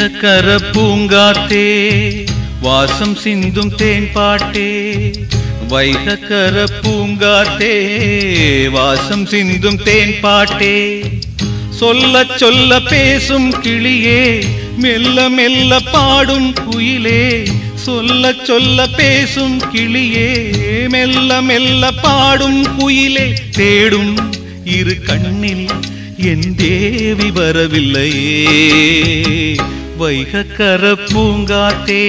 வைகக்கர பூங்காத்தே வாசம் சிந்தும் தேன்பாட்டே வைகக்கர பூங்காத்தே வாசம் சிந்தும் தேன்பாட்டே சொல்ல சொல்ல பேசும் கிளியே மெல்ல மெல்ல பாடும் குயிலே. சொல்ல சொல்ல பேசும் கிளியே மெல்ல மெல்ல பாடும் குயிலே. தேடும் இரு கண்ணில் என் தேவி வரவில்லையே. வைக கர பூங்காட்டே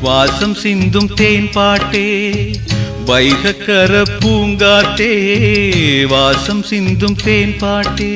வாசம் சிந்தும் தேன் பாட்டே. வைக கர பூங்காட்டே வாசம் சிந்தும் தேன் பாட்டே.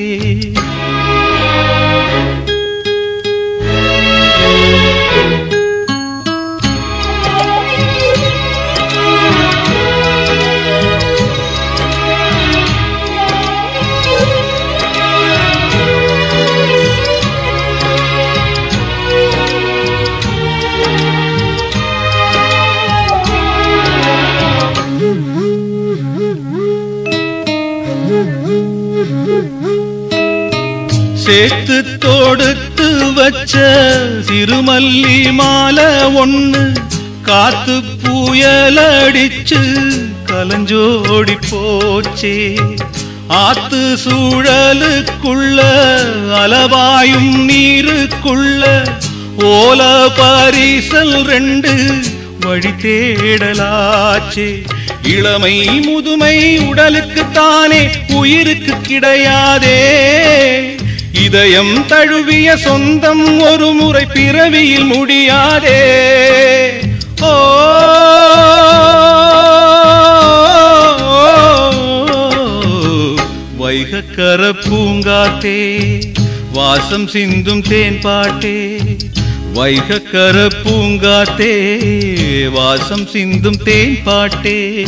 சேர்த்து தொடுத்து வச்ச சிறுமல்லி மாலை ஒண்ணு. காத்து புயலடிச்சு கலஞ்சோடி போச்சு. ஆத்து சூழலுக்குள்ள அலவாயும் நீருக்குள்ள ஓல பரிசல் ரெண்டு வழி தேடலாச்சு. இளமை முதுமை உடலுக்கு தானே உயிருக்கு கிடையாதே. இதயம் தழுவிய சொந்தம் ஒரு முறை பிறவியில் முடியாதே. ஓ. வைகக்கர பூங்காத்தே வாசம் சிந்தும் தேன் பாட்டே. வைகக்கர பூங்காத்தே வாசம் சிந்தும் தேன் பாட்டே.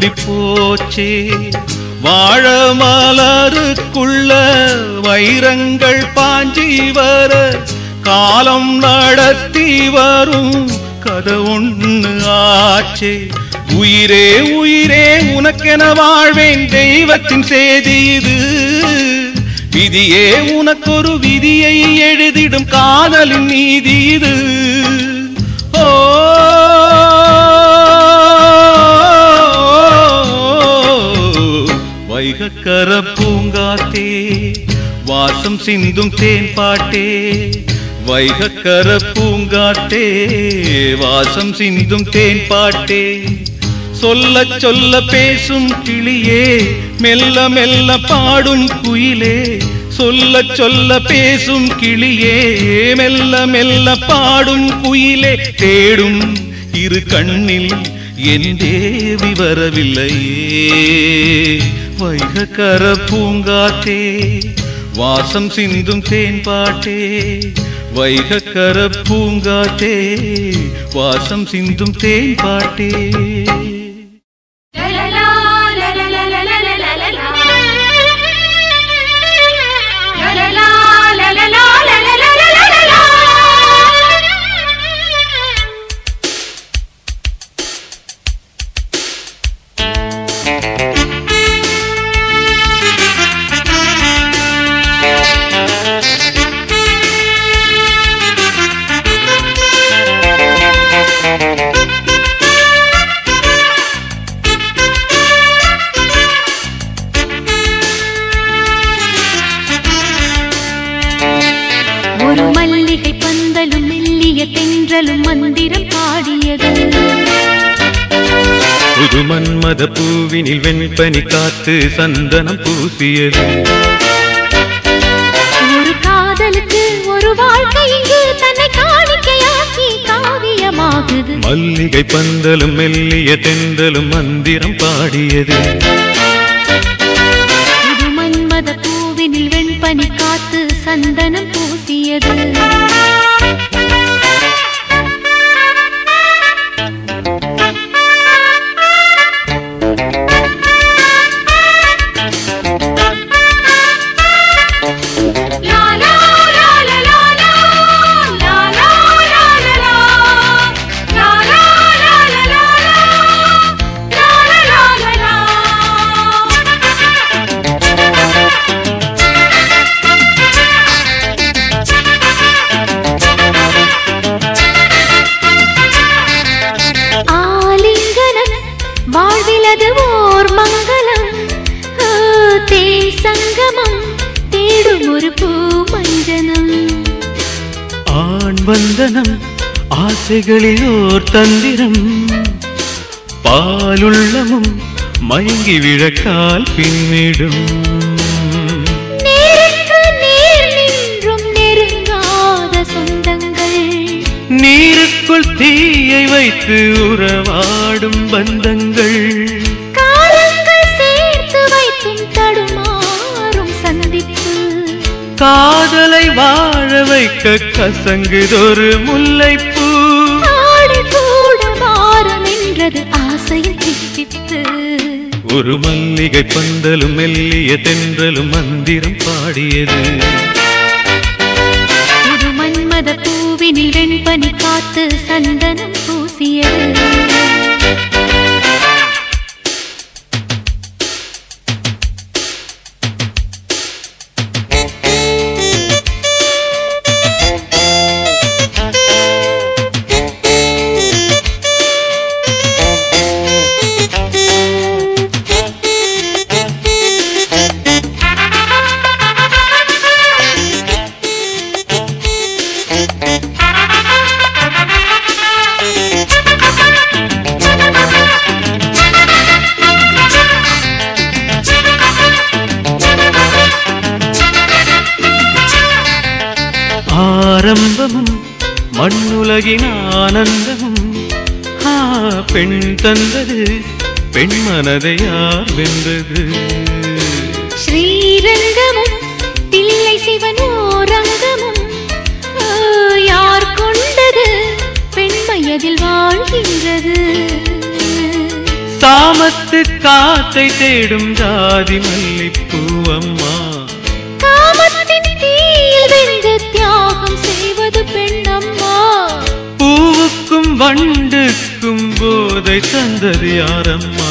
மூடி போச்சே. வாழ மலருக்குள்ள வைரங்கள் பாஞ்சி வர. காலம் நடத்தி வரும் கதை ஒண்ணு ஆச்சே. உயிரே உயிரே உனக்கென வாழ்வேன் தெய்வத்தின் செய்தி இது. விதியே உனக்கொரு விதியை எழுதிடும் காதலின் நீதி இது. ஓ வைகக்கர பூங்காத்தே வாசம் சிந்தும் தேன் பாட்டே. வைகக்கர பூங்காட்டே வாசம் சிந்தும் தேன் பாட்டே. சொல்ல சொல்ல பேசும் கிளியே மெல்ல மெல்ல பாடும் குயிலே. சொல்ல சொல்ல பேசும் கிளியே மெல்ல மெல்ல பாடும் குயிலே. தேடும் இரு கண்ணில் என் தேவி வரவில்லையே. வைகக்கர பூங்காத்தே வாசம் சிந்தும் தேன் பாட்டே. வைகக்கர பூங்காத்தே வாசம் சிந்தும் தேன் புது மன்மத பூவினில் வெண்பனி காத்து சந்தனம் பூசியது. ஒரு காதலுக்கு ஒரு வாழ்க்கை தன்னை காணிக்கையாக்கி காவியமாகுது. மல்லிகை பந்தலும் மெல்லிய தென்றலும் மந்திரம் பாடியது. புது மன்மத பூவினில் வெண்பனி காத்து சந்தனம் வந்தனம் ஆசைகளில் ஓர் தந்திரம். பாலுள்ளமும் மயங்கி விழக்கால் பின்னிடும். நீருக்குள் தீயை வைத்து உறவாடும் பந்தங்கள். காதலை வாழ வைக்க கசங்குதொரு முல்லைப்பூ. கூட மாறும் என்றது ஆசையில் தித்தித்து ஒரு மல்லிகை பந்தலும் மெல்லிய தென்றலும் மந்திரம் பாடியது. புது மன்மத பூவினில் வெண்பனி காத்து சந்தனம் பூசியது. மண்ணுலகின் ஆனந்தமும் ஆ, பெண் தந்தது பெண் மனதை யார் வென்றது? ஸ்ரீரங்கமும் தில்லை சிவன் ஓரங்கமும். ஓ, யார் கொண்டது பெண்மையதில் வாழ்கின்றது? சாமத்து காத்தை தேடும் ஜாதி மல்லிப்பூவம்மா காமத்தின் தீயில் வென்று தியாகம் செய்வது பெண்ணம்மா பூவுக்கும் வண்டுக்கும் போதை தந்தது யாரம்மா?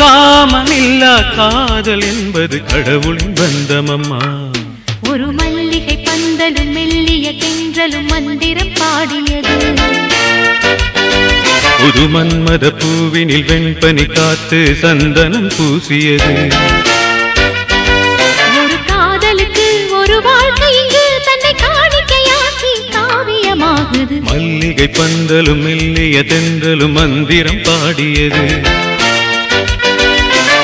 காமமில்லா காதல் என்பது கடவுளின் பந்தமம்மா. ஒரு மல்லிகை பந்தலும் மெல்லிய தென்றலும் மந்திரம் பாடியது. புது மன்மத பூவினில் வெண்பனி காத்து சந்தனம் பூசியது. காவியமாகுது மல்லிகை பந்தலும் மெல்லிய தென்றலும் மந்திரம் பாடியது.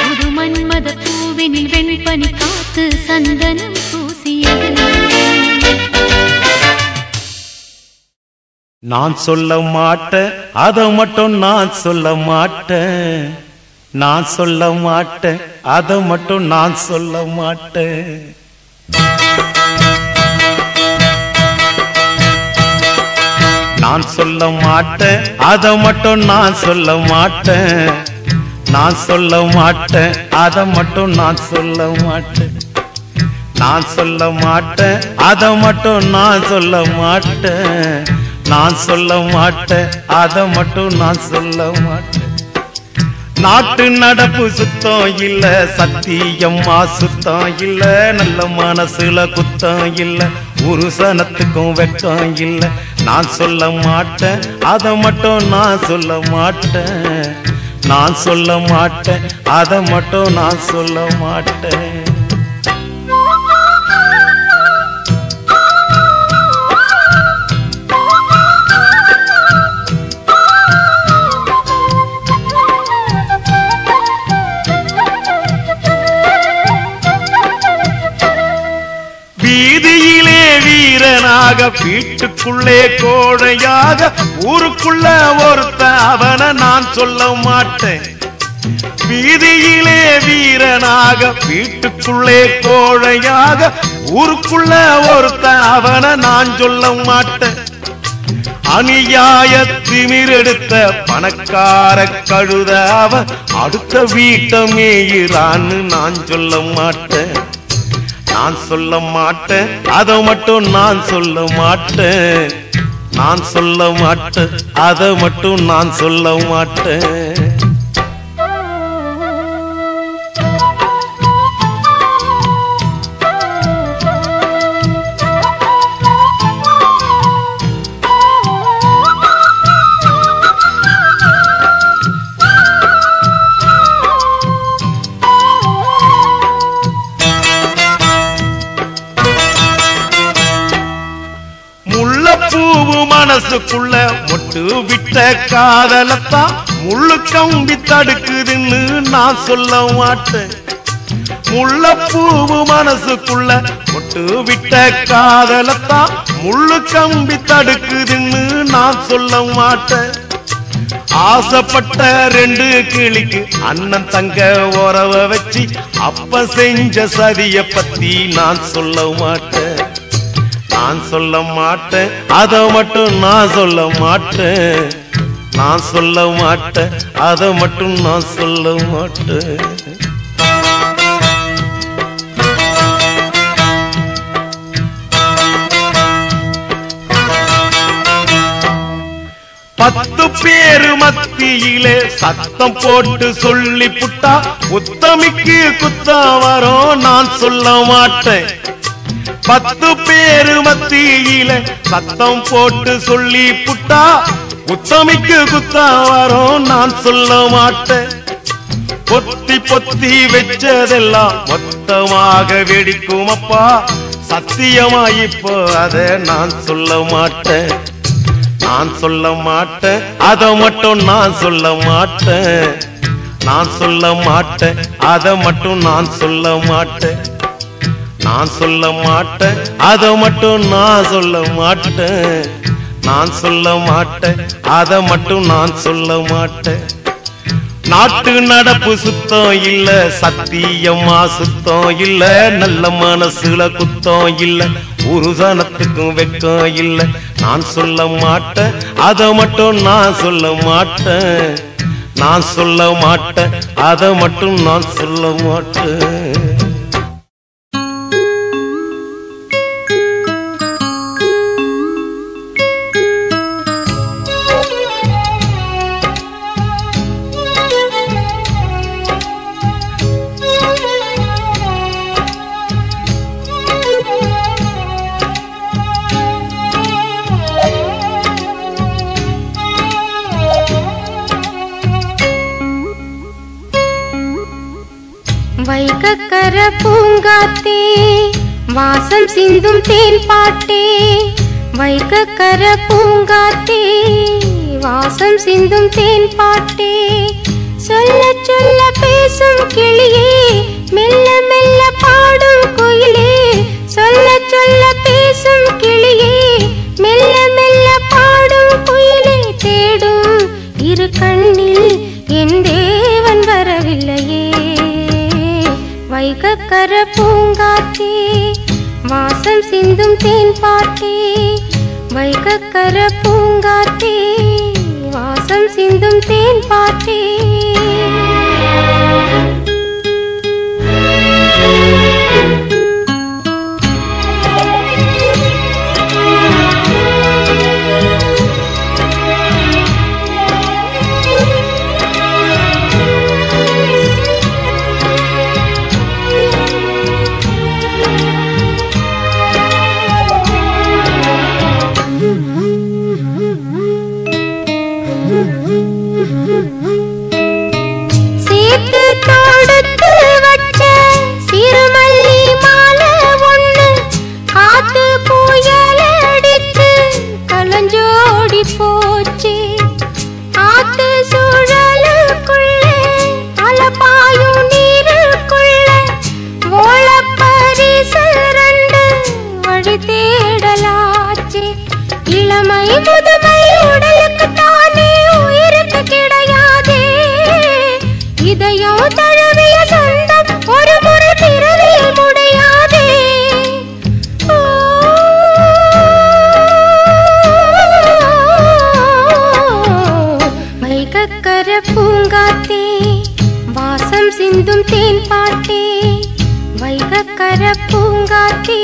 புது மன்மத பூவினில் வெண்பனி காத்து சந்தனம் பூசியது. நான் சொல்ல மாட்டேன் அத மட்டும் நான் சொல்ல மாட்டேன். நான் சொல்ல மாட்டேன் அத மட்டும் நான் சொல்ல மாட்டேன். நான் சொல்ல மாட்டேன். அதை மட்டும் நான் சொல்ல மாட்டேன். நான் சொல்ல மாட்டேன். அதை மட்டும் நான் சொல்ல மாட்டேன். நான் சொல்ல மாட்டேன். அதை மட்டும் நான் சொல்ல மாட்டேன். நான் சொல்ல மாட்டேன். அதை மட்டும் நான் சொல்ல மாட்டேன். நாட்டு நடப்பு சுத்தம் இல்ல. சத்தியம்மா சுத்தம் இல்ல. நல்ல மனசுல குத்தம் இல்ல. புருஷனத்துக்கும் வெக்கம் இல்லை. நான் சொல்ல மாட்டேன். அதை மட்டும் நான் சொல்ல மாட்டேன். நான் சொல்ல மாட்டேன். அதை மட்டும் நான் சொல்ல மாட்டேன். வீதி வீரனாக வீட்டுக்குள்ளே கோழையாக ஊருக்குள்ள ஒருத்த அவனை நான் சொல்ல மாட்டேன். வீதியிலே வீரனாக வீட்டுக்குள்ளே கோழையாக ஊருக்குள்ள ஒருத்த அவனை நான் சொல்ல மாட்டேன். அநியாய திமிரெடுத்த பணக்கார கழுத அவன் அடுத்த வீட்டமே மேயிறான்னு நான் சொல்ல மாட்டேன். நான் சொல்ல மாட்டேன். அதை மட்டும் நான் சொல்ல மாட்டேன். நான் சொல்ல மாட்டேன். அதை மட்டும் நான் சொல்ல மாட்டேன். மொட்டு விட்ட காதலத்தான் முள்ளு கம்பி தடுக்குதுன்னு நான் சொல்ல மாட்டேன். முள்ளப்பூவு மனசுக்குள்ள மொட்டு விட்ட காதலத்தான் முள்ளு கம்பி தடுக்குதுன்னு நான் சொல்ல மாட்டேன். ஆசைப்பட்ட ரெண்டு கிளிக்கு அண்ணன் தங்க உறவ வச்சு அப்ப செஞ்ச சதிய பத்தி நான் சொல்ல மாட்டேன். நான் சொல்ல மாட்டேன். அதை மட்டும் நான் சொல்ல மாட்டேன். நான் சொல்ல மாட்டேன். அதை மட்டும் நான் சொல்ல மாட்டேன். பத்து பேரு மத்தியிலே சத்தம் போட்டு சொல்லி புட்டா உத்தமிக்கு குத்தா வரும். நான் சொல்ல மாட்டேன். பத்து பேரு மத்தியில சத்தம் போட்டு சொல்லி புட்டா உத்தமிக்கு குத்தா வரும் நான் சொல்ல மாட்டேன். பொத்தி பொத்தி வச்சதெல்லாம் மொத்தமாக வெடிக்கும் அப்பா சத்தியமா இப்போ அதை நான் சொல்ல மாட்டேன். நான் சொல்ல மாட்டேன். அதை மட்டும் நான் சொல்ல மாட்டேன். நான் சொல்ல மாட்டேன். அதை மட்டும் நான் சொல்ல மாட்டேன். நான் சொல்ல மாட்டேன். அதை மட்டும் நான் சொல்ல மாட்டேன். நான் சொல்ல மாட்டேன். அதை மட்டும் நான் சொல்ல மாட்டேன். நாட்டு நடப்பு சுத்தம் இல்ல சத்தியமா சுத்தம் இல்ல நல்ல மனசுல குத்தம் இல்ல ஒரு சனத்துக்கும் வெக்கம் இல்ல. நான் சொல்ல மாட்டேன். அதை மட்டும் நான் சொல்ல மாட்டேன். நான் சொல்ல மாட்டேன். அதை மட்டும் நான் சொல்ல மாட்டேன். காத்தே வாசம் சிந்தும் தேன் பாட்டே வைகக்கர பூங்காத்தே வாசம் சிந்தும் தேன் பாட்டே. சொல்ல சொல்ல பேசும் கிளியே மெல்ல மெல்ல பாடும் குயிலே. சொல்ல சொல்ல பேசும் கிளியே மெல்ல மெல்ல பாடும் குயிலே. தேடும் இரு கண்ணில் என் மல்க கர பூங்காற்றே வாசம் சிந்தும் தேன் பாட்டே வைக கர பூங்காற்றே வாசம் சிந்தும் தேன் பாட்டே கலஞ்சோடி பூங்காத்தே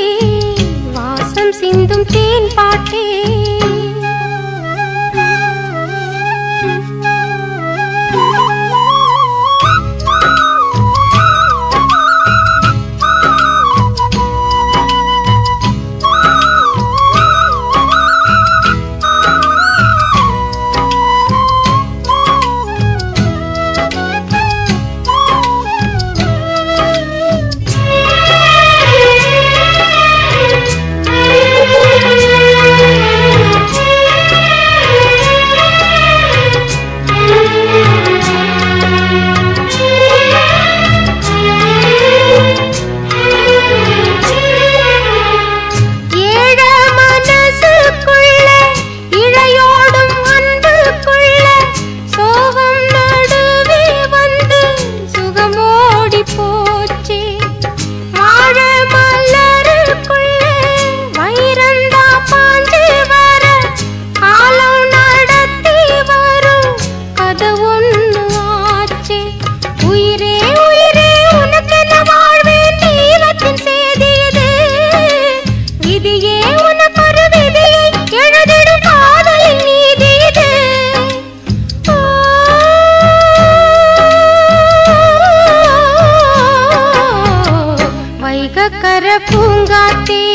பூங்காத்தே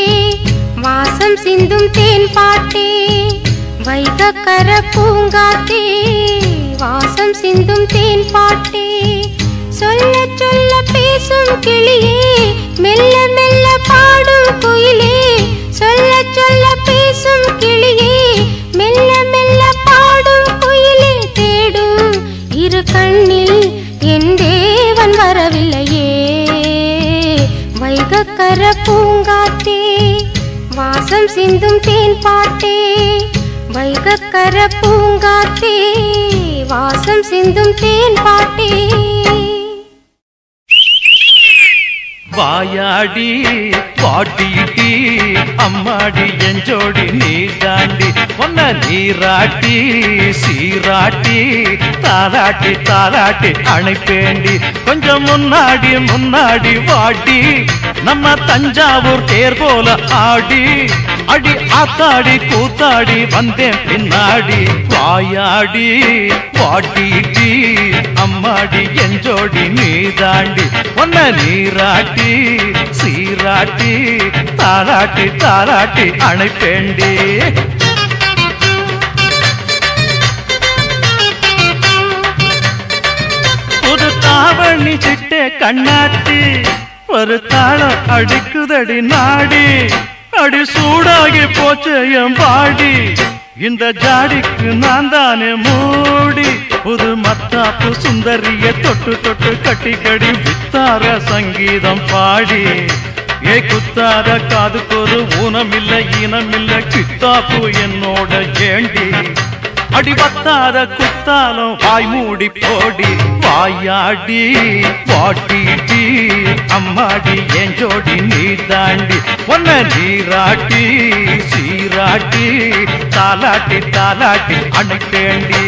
வாசம் சிந்தும் தேன் பாட்டே வைகக்கர பூங்காத்தே வாசம் சிந்தும் தேன் பாட்டே. சொல்ல சொல்ல பேசும் கிளியே மெல்ல மெல்ல பாடும் குயிலே. சொல்ல சொல்ல பேசும் கிளியே மெல்ல மெல்ல பாடும் குயிலே. தேடும் இரு கண்ணில் பூங்காற்றே வாசம் சிந்தும் தேன் பாட்டே வைகக்கர பூங்காற்றே வாசம் சிந்தும் தேன் பாட்டே வாயாடி பாட்டிட்டி அம்மாடி எஞ்சோடி நீ தாண்டி ஒன்ன நீராட்டி சீராட்டி தாராட்டி தாராட்டி அணைப்பேண்டி கொஞ்சம் முன்னாடி முன்னாடி வாட்டி நம்ம தஞ்சாவூர் தேர் போல ஆடி அடி ஆத்தாடி கூத்தாடி வந்தேன் பின்னாடி. வாயாடி வாட்டிட்டி அம்மாடி எஞ்சோடி நீதாண்டி. ஒன்ன நீராட்டி சீராட்டி தாராட்டி தாராட்டி அணைப்பேண்டி. புது தாவணி சிட்டே கண்ணாட்டி ஒரு தாளம் அடிக்குதடி நாடி. அடி சூடாகி போச்சு என் பாடி. இந்த ஜாடிக்கு நான் தானே மூடி. புது மத்தாப்பு சுந்தரிய தொட்டு தொட்டு கட்டி கடி வித்தார சங்கீதம் பாடி. ஏ குத்தார காதுக்கு ஒரு ஊனமில்ல ஈனமில்ல கித்தாப்பு என்னோட ஏண்டி. அடிபத்தாத குத்தாலும் வாய் மூடி போடி வாயாடி வாட்டிட்டி அம்மாடி என் ஜோடி நீ தாண்டி ஒன்ன நீராட்டி சீராட்டி தாலாட்டி தாலாட்டி அனுப்பேண்டி.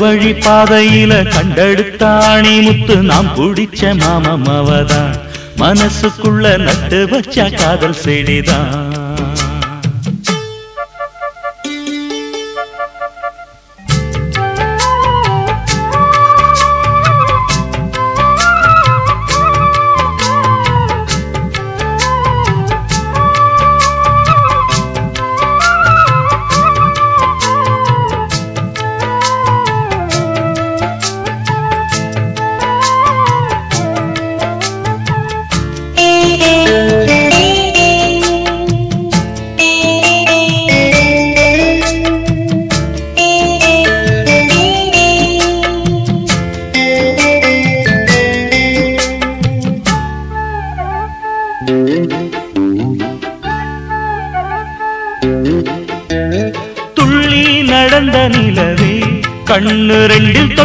வழி பாதையில கண்டெடுத்த ஆணி முத்து. நாம் பிடிச்ச மாமம் அவதான். மனசுக்குள்ள நட்டு வச்ச காதல் செடிதான்.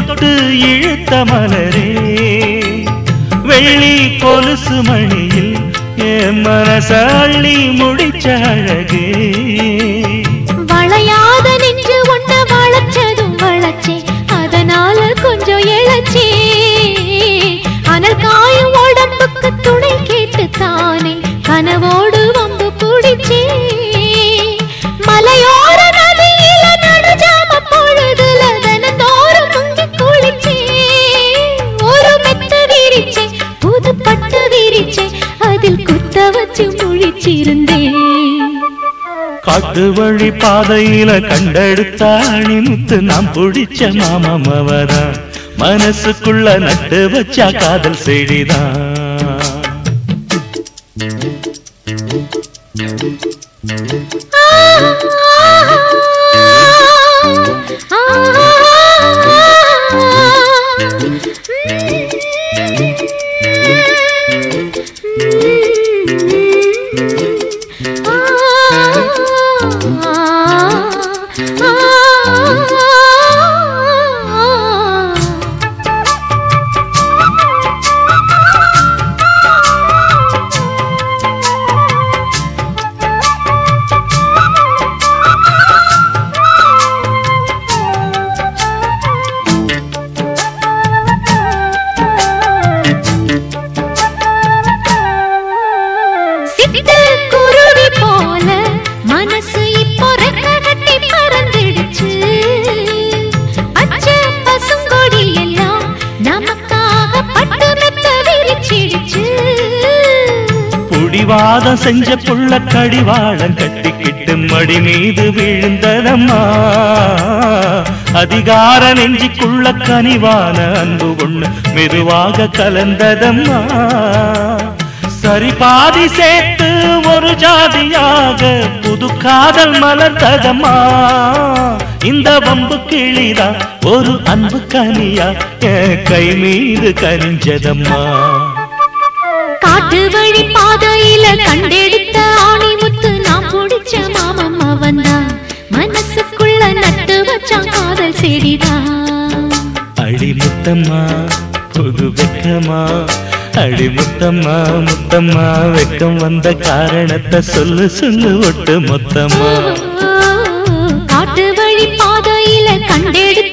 தொட்டு இழுத்த மலரே. வெள்ளி கொலுசு மணியில் என் மனசாள்ளி முடிச்ச அழகே. அது வழி பாதையில கண்டெடுத்த முத்து நாம் பிடிச்ச மாமம் அவதான் மனசுக்குள்ள நட்டு வச்சா காதல் செடிதான் சிட்டு செஞ்ச புள்ள கடிவாளம் கட்டிக்கிட்டு மடி மீது விழுந்ததம்மா. அதிகார நெஞ்சிக்குள்ள கனிவான அன்பு ஒண்ணு மெதுவாக கலந்ததம்மா. சரி பாதி சேர்த்து ஒரு ஜாதியாக புது காதல் மலர்ந்ததம்மா. இந்த வம்பு கிளிதான் ஒரு அன்பு கனியா கை மீது கனிஞ்சதம்மா காட்டு வழி பாதையில கண்டெடுத்த ஆணி முத்து நான் பிடிச்ச மாமம் அவன்தான் மனசுக்குள்ள நட்டு வச்சான் காதல் செடிதான். அடி முத்தம்மா புது வெக்கமா? அடி முத்தம்மா முத்தம்மா வெக்கம் வந்த காரணத்தை சொல்லு சொல்லு ஒட்டு மொத்தமா. காட்டு வழி பாதையில கண்டெடுத்த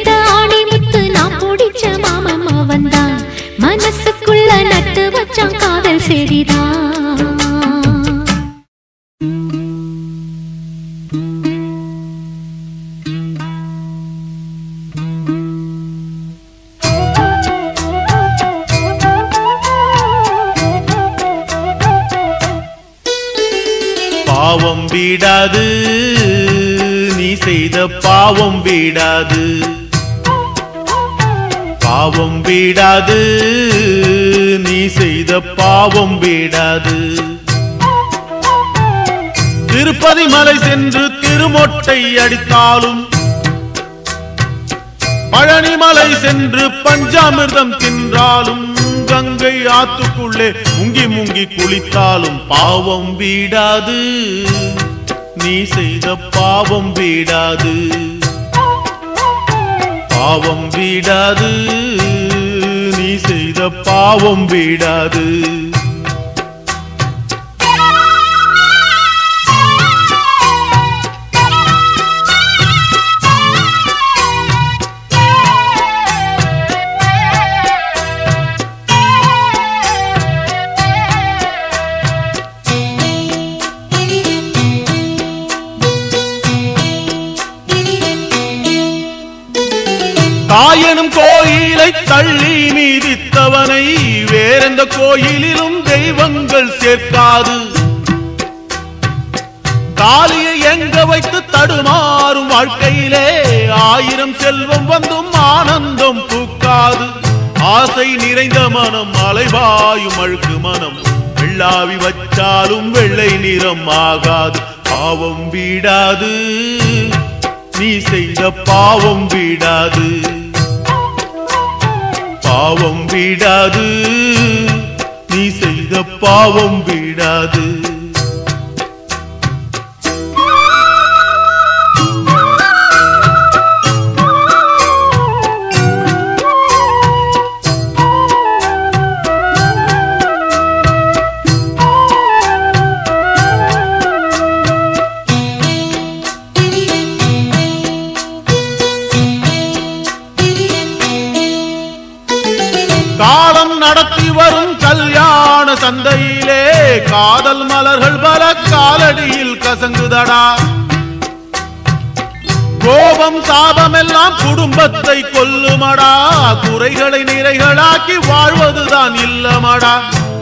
வச்சான் பாவம் வீடாது நீ செய்த பாவம் வீடாது. பாவம் வீடாது பாவம் வீடாது. திருப்பதி மலை சென்று திருமொட்டை அடித்தாலும் பழனிமலை சென்று பஞ்சாமிர்தம் தின்றாலும் கங்கை ஆத்துக்குள்ளே முங்கி முங்கி குளித்தாலும் பாவம் வீடாது. நீ செய்த பாவம் வீடாது. பாவம் வீடாது. செய்த பாவம் விடாது. கோயிலை தள்ளி மீதித்தவனை வேறெந்த கோயிலிலும் தெய்வங்கள் சேர்க்காது. காலியை எங்க வைத்து தடுமாறும் வாழ்க்கையிலே ஆயிரம் செல்வம் வந்தும் ஆனந்தம் பூக்காது. ஆசை நிறைந்த மனம் அலைவாயும் அழுக்கு மனம் வெள்ளாவி வச்சாலும் வெள்ளை நிறம் ஆகாது. பாவம் வீடாது. நீ செய்த பாவம் வீடாது. பாவம் விடாது. நீ செய்த பாவம் விடாது. கசங்குதடா கோபம் சாபம் எல்லாம் குடும்பத்தை கொல்லுமடா. குறைகளை நிறைகளாக்கி வாழ்வதுதான் இல்லமடா.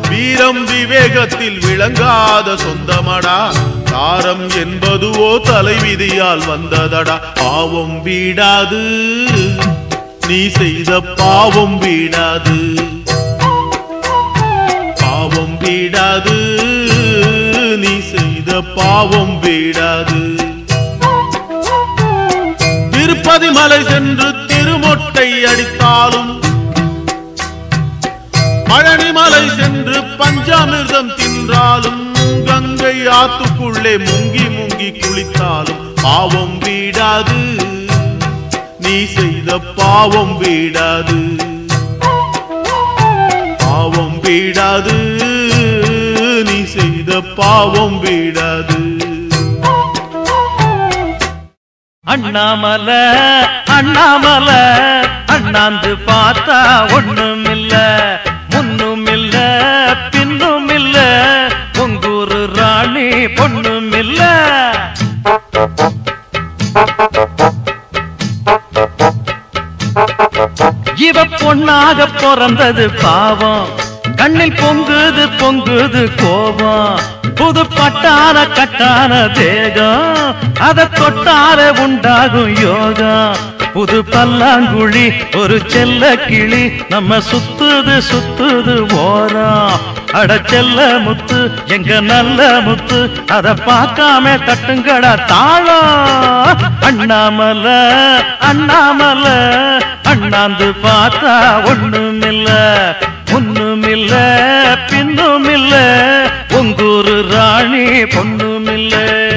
வீரம் விவேகத்தில் விளங்காத சொந்தமடா. தாரம் என்பதுவோ தலைவிதியால் வந்ததடா. பாவம் வீடாது. நீ செய்த பாவம் வீடாது. பாவம் வீடாது. செய்த பாவம் வீடாது. திருப்பதி மலை சென்று திருமொட்டை அடித்தாலும் பழனி மலை சென்று பஞ்சாமிர்தம் தின்றாலும் கங்கை ஆத்துக்குள்ளே முங்கி முங்கி குளித்தாலும் பாவம் வீடாது. நீ செய்த பாவம் வீடாது. பாவம் வீடாது. பாவம் விடாது. அண்ணாமல அண்ணாமல அண்ணாந்து பார்த்தா ஒண்ணும் இல்ல முன்னும் இல்ல பின்னும் இல்ல பொங்கூரு ராணி பொண்ணும் இல்ல இவ பொண்ணாக பிறந்தது பாவம். கண்ணில் பொங்குது பொங்குது கோபம். புது பட்டான கட்டான தேகம். அதை தொட்டார உண்டாகும் யோகம். புது பல்லாங்குழி ஒரு செல்ல கிளி. நம்ம சுத்துது சுத்துது ஓரம். அட செல்ல முத்து எங்க நல்ல முத்து. அத பார்க்காம தட்டுங்கடா தாளம். அண்ணாமல அண்ணாமல. அண்ணாந்து பார்த்தா ஒண்ணுமில்ல. ஒண்ணுமில்ல பின்னுமில்ல. உங்கூரு ராணி பொண்ணுமில்ல.